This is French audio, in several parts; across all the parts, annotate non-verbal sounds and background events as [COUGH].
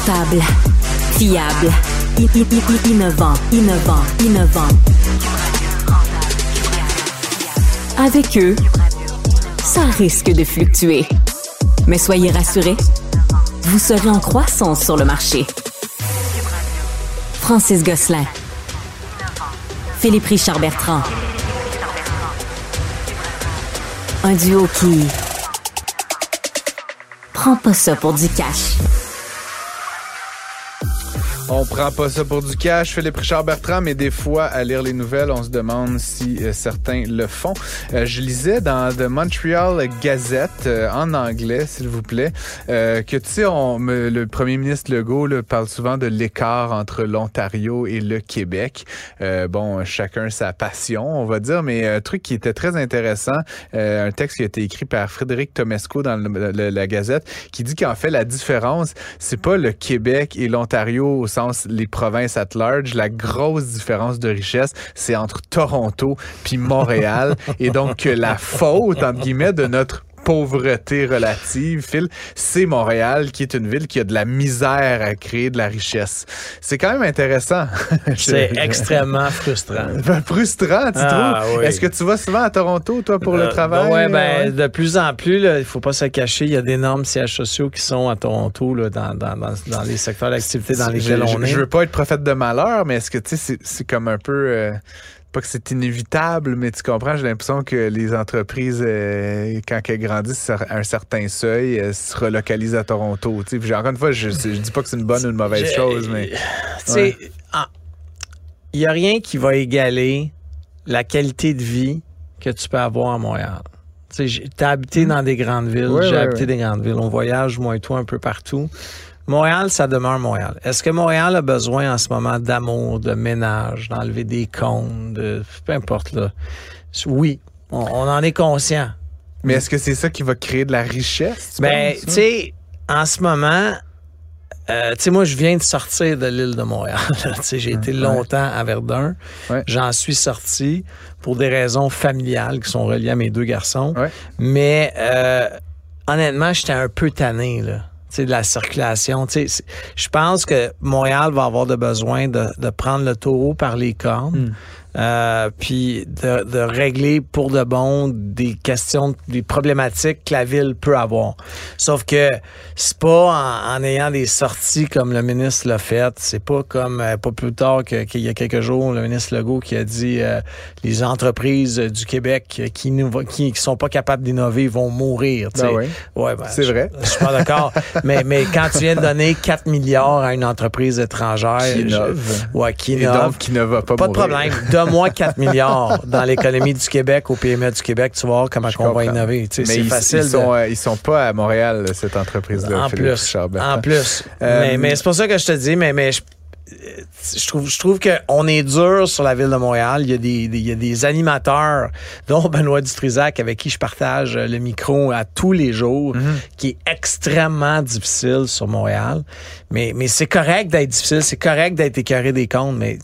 Rentable, fiable, innovant, innovant, innovant. Avec eux, ça risque de fluctuer. Mais soyez rassurés, vous serez en croissance sur le marché. Francis Gosselin. Philippe Richard Bertrand. Un duo qui prend pas ça pour du cash. On prend pas ça pour du cash, Philippe Richard Bertrand, mais des fois, à lire les nouvelles, on se demande si euh, certains le font. Euh, je lisais dans The Montreal Gazette, euh, en anglais, s'il vous plaît, euh, que, tu sais, le premier ministre Legault là, parle souvent de l'écart entre l'Ontario et le Québec. Euh, bon, chacun sa passion, on va dire, mais un truc qui était très intéressant, un texte qui a été écrit par Frédéric Tomesco dans la Gazette, qui dit qu'en fait, la différence, c'est pas le Québec et l'Ontario au les provinces at large. La grosse différence de richesse, c'est entre Toronto puis Montréal. et donc, la faute, entre guillemets, de notre pauvreté relative, Phil, c'est Montréal, qui est une ville qui a de la misère à créer de la richesse. C'est quand même intéressant. [LAUGHS] C'est extrêmement frustrant. [LAUGHS] Ben, frustrant, tu Ah, trouves? oui. Est-ce que tu vas souvent à Toronto, toi, pour le Euh, travail? ben ouais, ben, Ouais. de plus en plus, il faut pas se cacher, il y a d'énormes sièges sociaux qui sont à Toronto, là, dans, dans, dans, dans les secteurs d'activité dans lesquels je, on je- est. je veux pas être prophète de malheur, mais est-ce que tu sais, c'est- c'est comme un peu. euh, pas que c'est inévitable, mais tu comprends, j'ai l'impression que les entreprises, euh, quand elles grandissent à un certain seuil, elles se relocalisent à Toronto. Puis encore une fois, je, je dis pas que c'est une bonne ou une mauvaise Je- chose, mais. Tu sais, il y a rien qui va égaler la qualité de vie que tu peux avoir à Montréal. Tu t'as habité dans des grandes villes, j'ai habité des grandes villes. On voyage, moi et toi, un peu partout. Montréal, ça demeure Montréal. Est-ce que Montréal a besoin en ce moment d'amour, de ménage, d'enlever des comptes, de, peu importe là? Oui, on, on en est conscient. Mais est-ce que c'est ça qui va créer de la richesse? tu Ben, tu sais, en ce moment, euh, tu sais, moi, je viens de sortir de l'île de Montréal. j'ai été longtemps à Verdun. Ouais. J'en suis sorti pour des raisons familiales qui sont reliées à mes deux garçons. Ouais. Mais euh, honnêtement, j'étais un peu tanné, là. De la circulation. Je pense que Montréal va avoir de besoin de, de prendre le taureau par les cornes. Hmm. Euh, puis de, de régler pour de bon des questions, des problématiques que la ville peut avoir. Sauf que c'est pas en, en ayant des sorties comme le ministre l'a fait, c'est pas comme euh, pas plus tard qu'il y a quelques jours le ministre Legault qui a dit euh, les entreprises du Québec qui ne qui, qui sont pas capables d'innover vont mourir. Ben oui. Ouais, ben, C'est vrai. Je, suis pas d'accord. [LAUGHS] mais, mais quand tu viens de donner 4 milliards à une entreprise étrangère, Qui je- innove. ouais, qui innove. donc, qui ne va pas Pas de mourir. [LAUGHS] Donne-moi 4 milliards dans l'économie du Québec, au PME du Québec, tu vas voir comment on va innover. Tu sais, C'est facile. ils de- sont, euh, ils sont pas à Montréal, cette entreprise-là. en plus. En plus. Euh, mais mais c'est pour ça que je te dis, mais, mais je, je trouve, je trouve qu'on est dur sur la ville de Montréal. Il y a des, des- il y a des animateurs, dont Benoît Dutrisac, avec qui je partage le micro à tous les jours, Mhm. qui est extrêmement difficile sur Montréal. Mais, mais c'est correct d'être difficile, c'est correct d'être écœuré des comptes, mais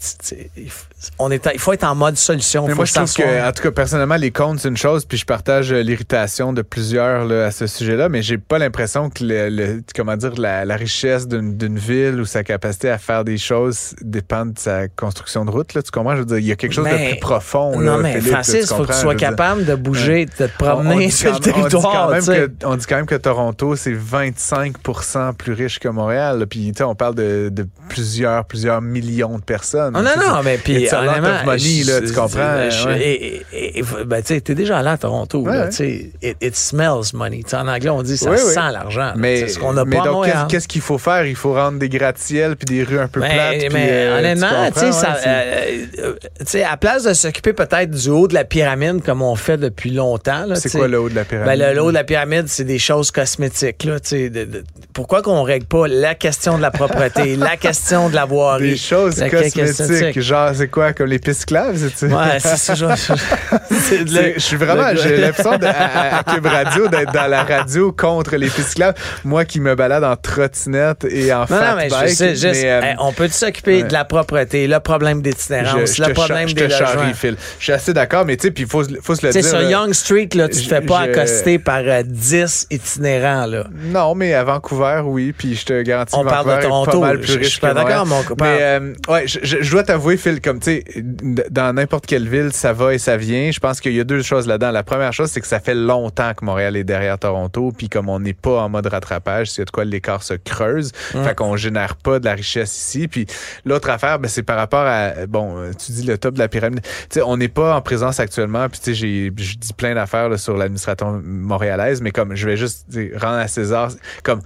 il faut- on est, il faut être en mode solution. Mais moi, je trouve que, en tout cas, personnellement, les comptes, c'est une chose, puis je partage euh, l'irritation de plusieurs là, à ce sujet-là, mais j'ai pas l'impression que le, le- comment dire, la, la richesse d'une ville ou sa capacité à faire des choses dépend de sa construction de route. Là, tu comprends? Je veux dire, il y a quelque chose de plus profond. Non, là, mais Philippe, Francis, il faut que tu sois dire, capable de bouger, de te promener sur le quand- on dit quand territoire. même que- On dit quand même que Toronto, c'est 25% plus riche que Montréal. Puis, tu sais, on parle de, de plusieurs, plusieurs millions de personnes. Oh non, non, mais puis a lot of money, là, tu comprends, je- ouais. et- et- et- ben, tu sais, t'es déjà allé à Toronto, Ouais, là, ouais. tu sais, it, it smells money. En anglais, on dit ça Oui, oui. sent l'argent. Mais, c'est ce qu'on n'a mais pas donc, qu'est-ce- qu'il faut faire? Il faut rendre des gratte-ciels puis des rues un peu Mais, plates. mais euh, honnêtement, tu sais, euh, euh, tu sais, à place de s'occuper peut-être du haut de la pyramide comme on fait depuis longtemps, c'est quoi le haut de la pyramide? Ben, le haut de la pyramide, c'est des choses cosmétiques. Là, tu sais, de- de- pourquoi qu'on règle pas la question de la propreté, [LAUGHS] la question de la voirie? Des choses cosmétiques. cosmétique? Genre, c'est quoi, comme les pistes claves? c'est-tu? Ouais, c'est je- [LAUGHS] c'est C'est- le- Je suis vraiment, j'ai l'impression à, à Cube Radio d'être dans la radio contre les pistes claves. Moi qui me balade en trottinette et en Non, non, mais je bike, sais, juste, mais, euh, hey, on peut-tu s'occuper de la propreté, le problème d'itinérance, le problème des logements. Je suis assez d'accord, mais tu sais, puis il faut, faut se le dire. sur Young Street, là, tu te fais pas accoster par 10 euh, itinérants. Là. Non, mais à Vancouver, oui, puis je te garantis On parle de Toronto. Pas mal plus je, riche je suis pas d'accord, mon copain. Mais euh, ouais, je, je, dois t'avouer, Phil, comme tu sais, dans n'importe quelle ville, ça va et ça vient. Je pense qu'il y a deux choses là-dedans. La première chose, c'est que ça fait longtemps que Montréal est derrière Toronto, puis comme on n'est pas en mode rattrapage, a de quoi l'écart se creuse, fait qu'on génère pas de la richesse ici. Puis l'autre affaire, ben, c'est par rapport à, bon, tu dis le top de la pyramide. Tu sais, on n'est pas en présence actuellement, puis tu sais, j'ai dis plein d'affaires sur l'administration montréalaise, mais comme je vais juste rendre à César, comme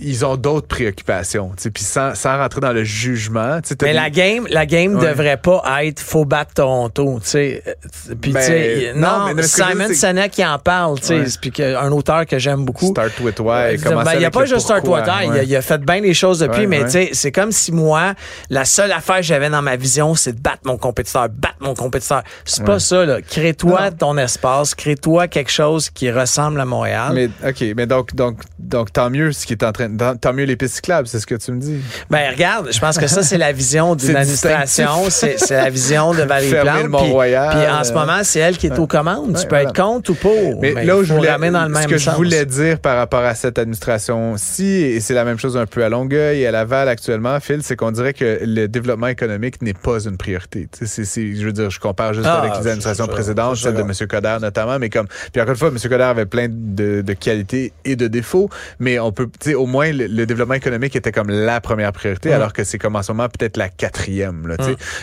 ils ont d'autres préoccupations. Puis sans, sans rentrer dans le jugement. Mais la game, la game devrait pas être faut battre Toronto. Puis ben, non, non Simon Sinek qui en parle, ouais. puis un auteur que j'aime beaucoup. Start with why. Ben, il n'y a pas juste Start with why. Il, a, fait bien les choses depuis, mais c'est comme si moi, la seule affaire que j'avais dans ma vision, c'est de battre mon compétiteur, battre mon compétiteur. C'est pas ça. Crée-toi ton espace, crée-toi quelque chose qui ressemble à Montréal. Mais OK, mais donc donc donc tant mieux ce qui est en train tant mieux les pistes cyclables, c'est ce que tu me dis. Ben regarde, je pense que ça, c'est la vision [LAUGHS] d'une administration. C'est la vision de [LAUGHS] Valérie Plante. le Mont-Royal. Puis, en ce moment, c'est elle qui est aux commandes. tu peux être contre ou pour. Mais, là où je voulais, dans le même ce que je voulais dire par rapport à cette administration-ci, et c'est la même chose un peu à Longueuil et à Laval actuellement, Phil, c'est qu'on dirait que le développement économique n'est pas une priorité. je veux dire, je compare juste avec ah, les administrations précédentes, celle de M. Coder notamment, mais comme, puis encore une fois, M. Coder avait plein de, de qualités et de défauts, mais on peut, tu sais, au moins le, développement économique était comme la première priorité, alors que c'est comme en ce moment peut-être la quatrième. Là,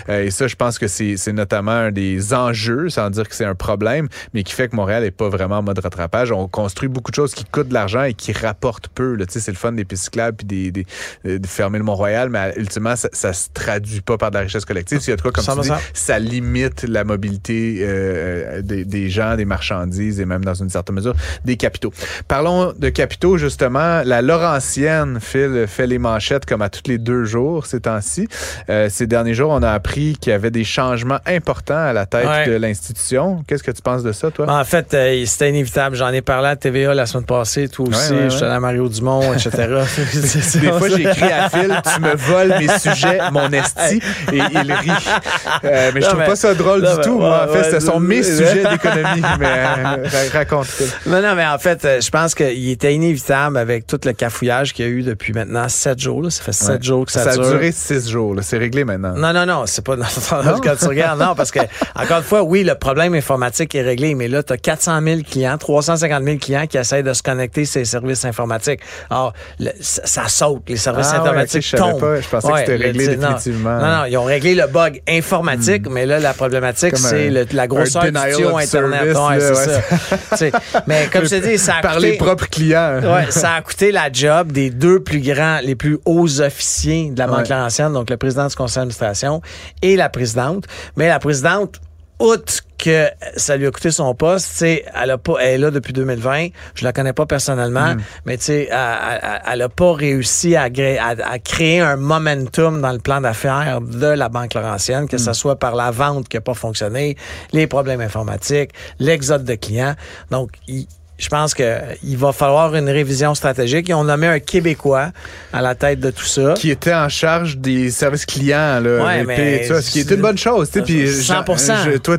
euh, et ça, je pense que c'est notamment un des enjeux, sans dire que c'est un problème, mais qui fait que Montréal n'est pas vraiment en mode rattrapage. On construit beaucoup de choses qui coûtent de l'argent et qui rapportent peu. C'est le fun des pistes cyclables puis des, des, de fermer le Mont-Royal, mais ultimement, ça, ça se traduit pas par de la richesse collective. S'il y a de quoi, comme tu dis, ça limite la mobilité euh, des, des gens, des marchandises et même dans une certaine mesure des capitaux. Parlons de capitaux, justement. La Phil fait les manchettes comme à tous les deux jours ces temps-ci. Euh, ces derniers jours, on a appris qu'il y avait des changements importants à la tête de l'institution. Qu'est-ce que tu penses de ça, toi? En fait, euh, c'était inévitable. J'en ai parlé à TVA la semaine passée, toi aussi. je suis allé à Mario Dumont, etc. [LAUGHS] [LAUGHS] des fois, j'écris à Phil, tu me voles mes sujets, mon esti, et il rit. Euh, mais je trouve pas ça drôle du tout. en fait, ce sont mes sujets d'économie. mais raconte. Non, non, mais en fait, je pense qu'il était inévitable avec tout le cafouillage qu'il y a eu depuis maintenant sept jours. Ça fait sept jours que ça, dure. Ça a duré six jours. C'est réglé maintenant. Non, non, non. C'est pas dans quand tu regardes. Non, parce que, encore une fois, oui, le problème informatique est réglé, mais là, tu as 400 000 clients, 350 000 clients qui essayent de se connecter à ces services informatiques. Alors, ça, saute. Les services ah, informatiques je tombent. Pas. Je pensais que c'était réglé définitivement. Non, non, ils ont réglé le bug informatique, hmm. mais là, la problématique, c'est la grosseur du tuyau Internet. c'est ça. mais comme je te dis, ça a [LAUGHS] Par les propres clients. Ouais, ça a coûté la job des deux plus grands, les plus hauts officiers de la Banque Laurentienne, donc le président du conseil d'administration et la présidente. Mais la présidente, outre que ça lui a coûté son poste, elle, a pas, elle est là depuis 2020. Je la connais pas personnellement, mm. mais elle, elle, a pas réussi à, à, créer un momentum dans le plan d'affaires de la Banque Laurentienne, que ce mm. soit par la vente qui n'a pas fonctionné, les problèmes informatiques, l'exode de clients. Donc, il, je pense qu'il va falloir une révision stratégique. Ils ont nommé un Québécois à la tête de tout ça. Qui était en charge des services clients, là, ce qui est une bonne chose. 100%. toi,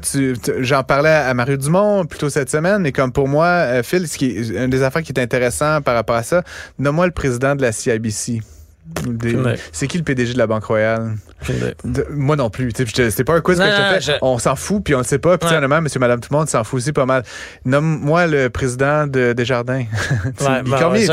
j'en parlais à Mario Dumont plutôt cette semaine, et comme pour moi, euh, Phil, ce qui est, une des affaires qui est intéressant par rapport à ça, nomme-moi le président de la CIBC. C'est qui le PDG de la Banque Royale? moi non plus. C'était pas un quiz que je te fais. On s'en fout, puis on ne sait pas. Puis ouais. monsieur, madame, tout le monde s'en fout aussi pas mal. Nomme-moi le président de Desjardins. [LAUGHS] Ouais, il combien,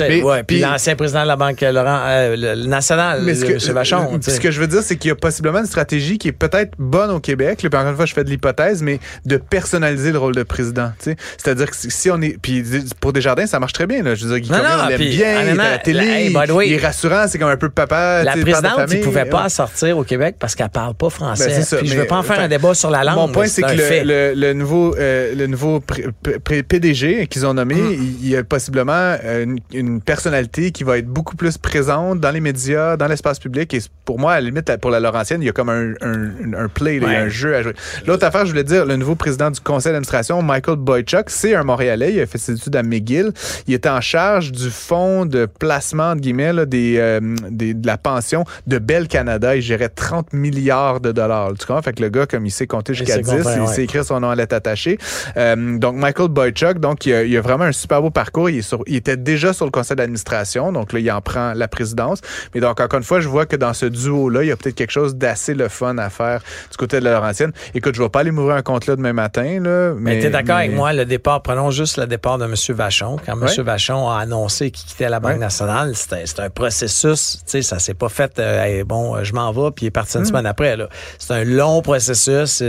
ben, puis l'ancien président de la Banque Laurent, euh, le national, mais ce que, Vachon. [LAUGHS] ce que je veux dire, c'est qu'il y a possiblement une stratégie qui est peut-être bonne au Québec. Puis encore une fois, je fais de l'hypothèse, mais de personnaliser le rôle de président. C'est-à-dire que si on est. Puis pour Desjardins, ça marche très bien. Là. Je veux dire, Guy on l'aime bien, il est à la télé, il est rassurant, c'est comme un peu papa. La présidente, il pouvait pas sortir au Québec parce qu'elle parle pas français. Ben, ça, puis je veux pas en faire un débat sur la langue. Mon point, c'est que le, le, nouveau, euh, le nouveau PDG qu'ils ont nommé, mm. il y a possiblement euh, une, personnalité qui va être beaucoup plus présente dans les médias, dans l'espace public. Et pour moi, à la limite, pour la Laurentienne, il y a comme un, un, play, un jeu à jouer. L'autre affaire, je voulais dire, le nouveau président du conseil d'administration, Michael Boychuk, c'est un Montréalais. Il a fait ses études à McGill. Il était en charge du fonds de placement, de guillemets, des euh, des, de la pension de Bell Canada. Il gérait 30 milliards de dollars. Tu comprends? Fait que le gars, comme il sait compter jusqu'à 10, il sait écrire son nom à lettre attachée. Euh, donc, Michael Boychuk, donc, il a, il a, vraiment un super beau parcours. Il, est sur, il était déjà sur le conseil d'administration. Donc, là, il en prend la présidence. Mais donc, encore une fois, je vois que dans ce duo-là, il y a peut-être quelque chose d'assez le fun à faire du côté de la Laurentienne. Écoute, je vais pas aller m'ouvrir un compte là demain matin, là. Mais, mais tu es d'accord avec moi, le départ, prenons juste le départ de M. Vachon. Quand M. Vachon a annoncé qu'il quittait la Banque nationale, c'était un processus, tu sais, ça s'est pas fait, euh, bon, je m'en vais, puis il est parti une hmm. semaine après, là. C'est un long processus,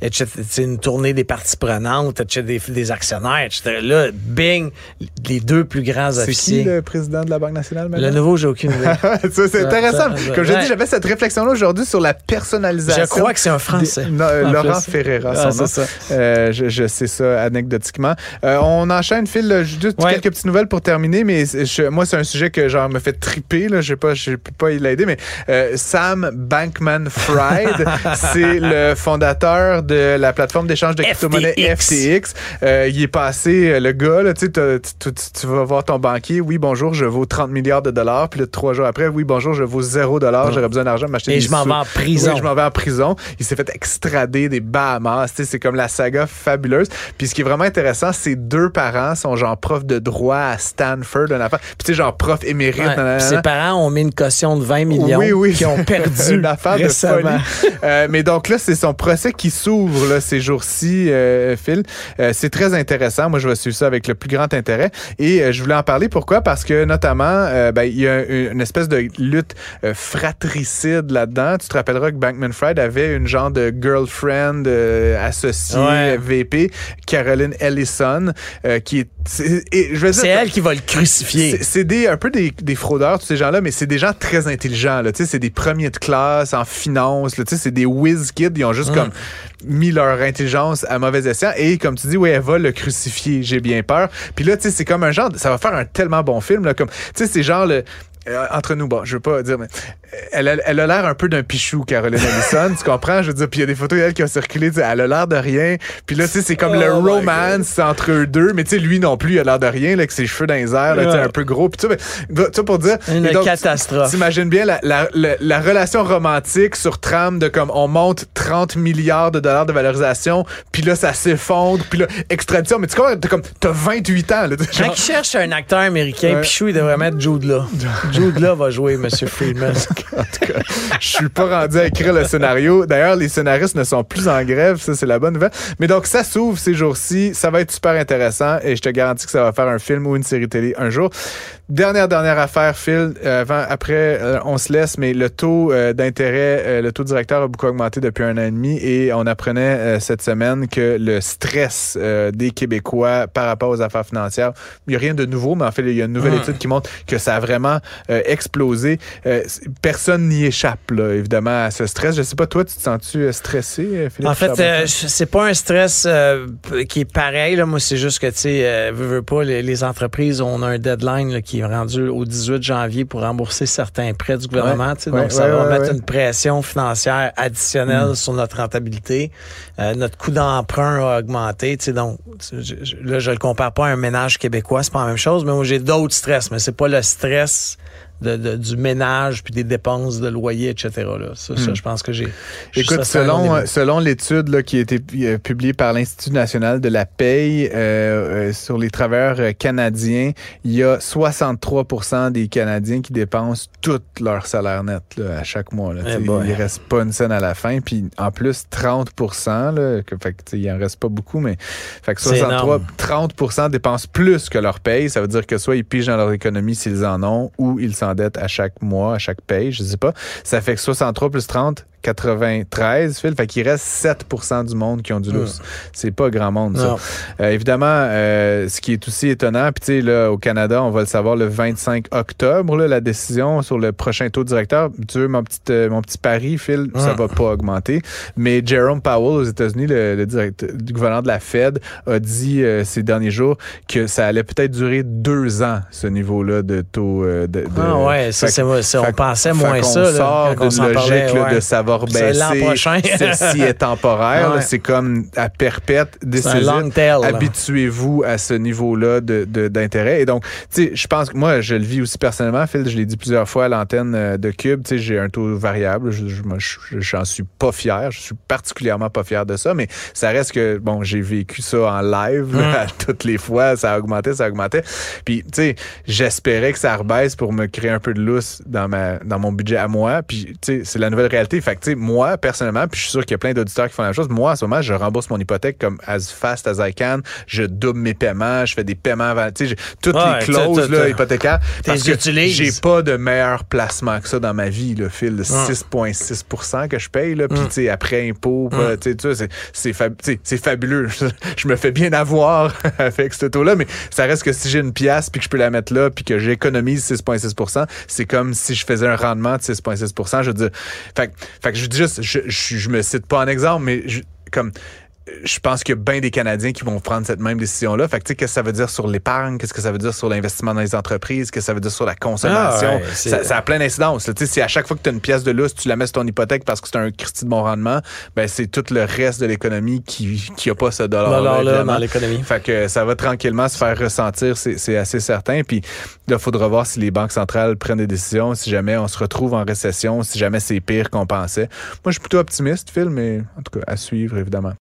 c'est une, tournée des parties prenantes, des, des actionnaires, etc. Là, bing, les deux plus grands officiers. C'est qui le président de la Banque nationale maintenant? Le nouveau, j'ai aucune idée. [LAUGHS] c'est intéressant. Comme je dis, j'avais cette réflexion-là aujourd'hui sur la personnalisation. Je crois que c'est un Français. Laurent Ferreira, ah, ça. Euh, je, sais ça anecdotiquement. Euh, on enchaîne, Phil, juste quelques petites nouvelles pour terminer, mais moi, c'est un sujet que genre me fait triper. Là. Je ne pas, peux pas l'aider, mais euh, Sam Bankman-Fried, [LAUGHS] c'est le fondateur de la plateforme d'échange de crypto-monnaies FTX. il est passé, le gars, là, tu, tu vas voir ton banquier. Oui, bonjour, je vaux 30 milliards de dollars. Puis là, trois jours après, oui, bonjour, je vaux 0 dollars. J'aurais besoin d'argent m'acheter Et je m'en vais en prison. je m'en vais en prison. Il s'est fait extrader des Bahamas. C'est comme la saga fabuleuse. Puis ce qui est vraiment intéressant, ses deux parents sont genre prof de droit à Stanford, un affaire. Puis tu sais, genre prof émérite. Ses parents ont mis une caution de 20 millions oui, oui. qui ont perdu [LAUGHS] une affaire récemment. de. Euh, mais donc là, c'est son procès qui s'ouvre ces jours-ci, euh, Phil. Euh, c'est très intéressant. Moi, je vais suivre ça avec le plus grand intérêt. Et je voulais en parler. Pourquoi? Parce que notamment, ben, il y a une espèce de lutte fratricide là-dedans. Tu te rappelleras que Bankman Fried avait une genre de girlfriend associée VP, Caroline Ellison, qui est c'est elle qui va le crucifier. C'est des un peu des, des fraudeurs ces gens-là, mais c'est des gens très intelligents. Là, c'est des premiers de classe en finance. Là, c'est des whiz kids. Ils ont juste comme mis leur intelligence à mauvais escient. Et comme tu dis, oui, elle va le crucifier. J'ai bien peur. Puis là, tu sais, c'est comme un genre. Ça va faire un tellement bon film. Là, comme, c'est genre le euh, entre nous, bon, je veux pas dire, mais elle a, elle a l'air un peu d'un pichou, Caroline Ellison, tu comprends? Je veux dire, puis il y a des photos d'elle qui ont circulé, elle a l'air de rien. Puis là, tu sais, c'est comme le oh romance entre eux deux, mais tu sais, lui non plus, il a l'air de rien, là, avec ses cheveux dans les airs, là, un peu gros. Puis tu sais, pour dire... Une donc, catastrophe. T'imagines bien la, la, la, relation romantique sur trame de comme, on monte 30 milliards de dollars de valorisation, puis là, ça s'effondre, puis là, extradition. Mais tu comprends, t'as comme, t'as 28 ans, là. Genre... Quand cherche un acteur américain, Pichou, il devrait mettre Jude là. [LAUGHS] Jude là va jouer M. Friedman. En tout cas, je suis pas rendu à écrire le scénario. D'ailleurs, les scénaristes ne sont plus en grève. Ça, c'est la bonne nouvelle. Mais donc, ça s'ouvre ces jours-ci. Ça va être super intéressant et je te garantis que ça va faire un film ou une série télé un jour. Dernière, dernière affaire, Phil. Euh, avant, après, euh, on se laisse, mais le taux euh, d'intérêt, le taux directeur a beaucoup augmenté depuis un an et demi et on apprenait cette semaine que le stress des Québécois par rapport aux affaires financières, il n'y a rien de nouveau, mais en fait, il y a une nouvelle mm. étude qui montre que ça a vraiment explosé. Personne n'y échappe, là, évidemment, à ce stress. Je sais pas, toi, tu te sens-tu stressé, Philippe? En fait, c'est pas un stress qui est pareil. Là. Moi, c'est juste que, tu sais, veux, veux pas, les, les, entreprises, on a un deadline qui rendu au 18 janvier pour rembourser certains prêts du gouvernement. donc, ça va mettre une pression financière additionnelle mm. sur notre rentabilité. Euh, notre coût d'emprunt a augmenté. Donc, je, là, je le compare pas à un ménage québécois, c'est pas la même chose, mais moi, j'ai d'autres stress, mais c'est pas le stress de, du ménage puis des dépenses de loyer, etc. Là. Ça, ça, hmm. je pense que j'ai. Écoute, selon, selon l'étude qui a été euh, publiée par l'Institut national de la paye euh, euh, sur les travailleurs canadiens, il y a 63% des Canadiens qui dépensent tout leur salaire net là, à chaque mois. Là. Eh il reste pas une scène à la fin. Puis en plus, 30 là, que, fait il en reste pas beaucoup, mais fait que 63, 30 dépensent plus que leur paye. Ça veut dire que soit ils pigent dans leur économie s'ils en ont ou ils s'en à chaque mois, à chaque paye, je sais pas. Ça fait que 63 plus 30, 93, Phil. Fait qu'il reste 7 du monde qui ont du lousse. C'est pas grand monde, ça. Euh, évidemment, euh, ce qui est aussi étonnant, puis tu sais, là, au Canada, on va le savoir le 25 octobre, là, la décision sur le prochain taux directeur. Tu veux mon petit, euh, mon petit pari, Phil, ça va pas augmenter. Mais Jerome Powell aux États-Unis, le, directeur, du gouverneur de la Fed, a dit ces derniers jours que ça allait peut-être durer deux ans, ce niveau-là de taux de, Ah ouais, ça, c'est, on pensait moins ça. Là, sort d'une logique de ça va rebaisser. l'an prochain. Celle-ci est temporaire. Ouais. C'est comme à perpète. Habituez-vous à ce niveau-là de- de- d'intérêt. Et donc, tu sais, je pense que moi, je le vis aussi personnellement. Phil, je l'ai dit plusieurs fois à l'antenne euh, de Cube. Tu sais, j'ai un taux variable. Je, je, j'en suis pas fier. Je suis particulièrement pas fier de ça. Mais ça reste que, bon, j'ai vécu ça en live Mm. [LAUGHS] toutes les fois. Ça a augmenté, ça a augmenté. Puis, tu sais, j'espérais que ça rebaisse pour me créer un peu de lousse dans ma dans mon budget à moi. Puis, tu sais, c'est la nouvelle réalité. Fait que, moi, personnellement, puis je suis sûr qu'il y a plein d'auditeurs qui font la même chose. Moi, en ce moment, je rembourse mon hypothèque comme as fast as I can. Je double mes paiements. Je fais des paiements avant. Tu sais, toutes Ouais, les clauses là, hypothécaires. Parce que j'ai pas de meilleur placement que ça dans ma vie, le fil de Ouais. 6,6% que je paye. Là, puis, Mm. tu sais, après impôt, tu sais, tu sais, c'est- fab- fabuleux. [LAUGHS] je me fais bien avoir [LAUGHS] avec ce taux-là, mais ça reste que si j'ai une pièce puis que je peux la mettre là puis que j'économise 6,6% c'est comme si je faisais un rendement de 6,6 Je veux dire, fait, que- fait que je dis juste, je, je, je me cite pas en exemple, mais je- comme je pense qu'il y a bien des Canadiens qui vont prendre cette même décision-là. Fait que, tu sais, qu'est-ce que ça veut dire sur l'épargne? Qu'est-ce que ça veut dire sur l'investissement dans les entreprises? Qu'est-ce que ça veut dire sur la consommation? Ah ouais, ça, ça a plein d'incidences. Tu sais, si à chaque fois que tu as une pièce de lousse, tu la mets sur ton hypothèque parce que c'est un Christy de bon rendement, ben, c'est tout le reste de l'économie qui n'a pas ce dollar-là. dollar dans l'économie. Fait que ça va tranquillement se faire ressentir, c'est c'est assez certain. Puis là, il faudra voir si les banques centrales prennent des décisions, si jamais on se retrouve en récession, si jamais c'est pire qu'on pensait. Moi, je suis plutôt optimiste, Phil, mais en tout cas, à suivre, évidemment.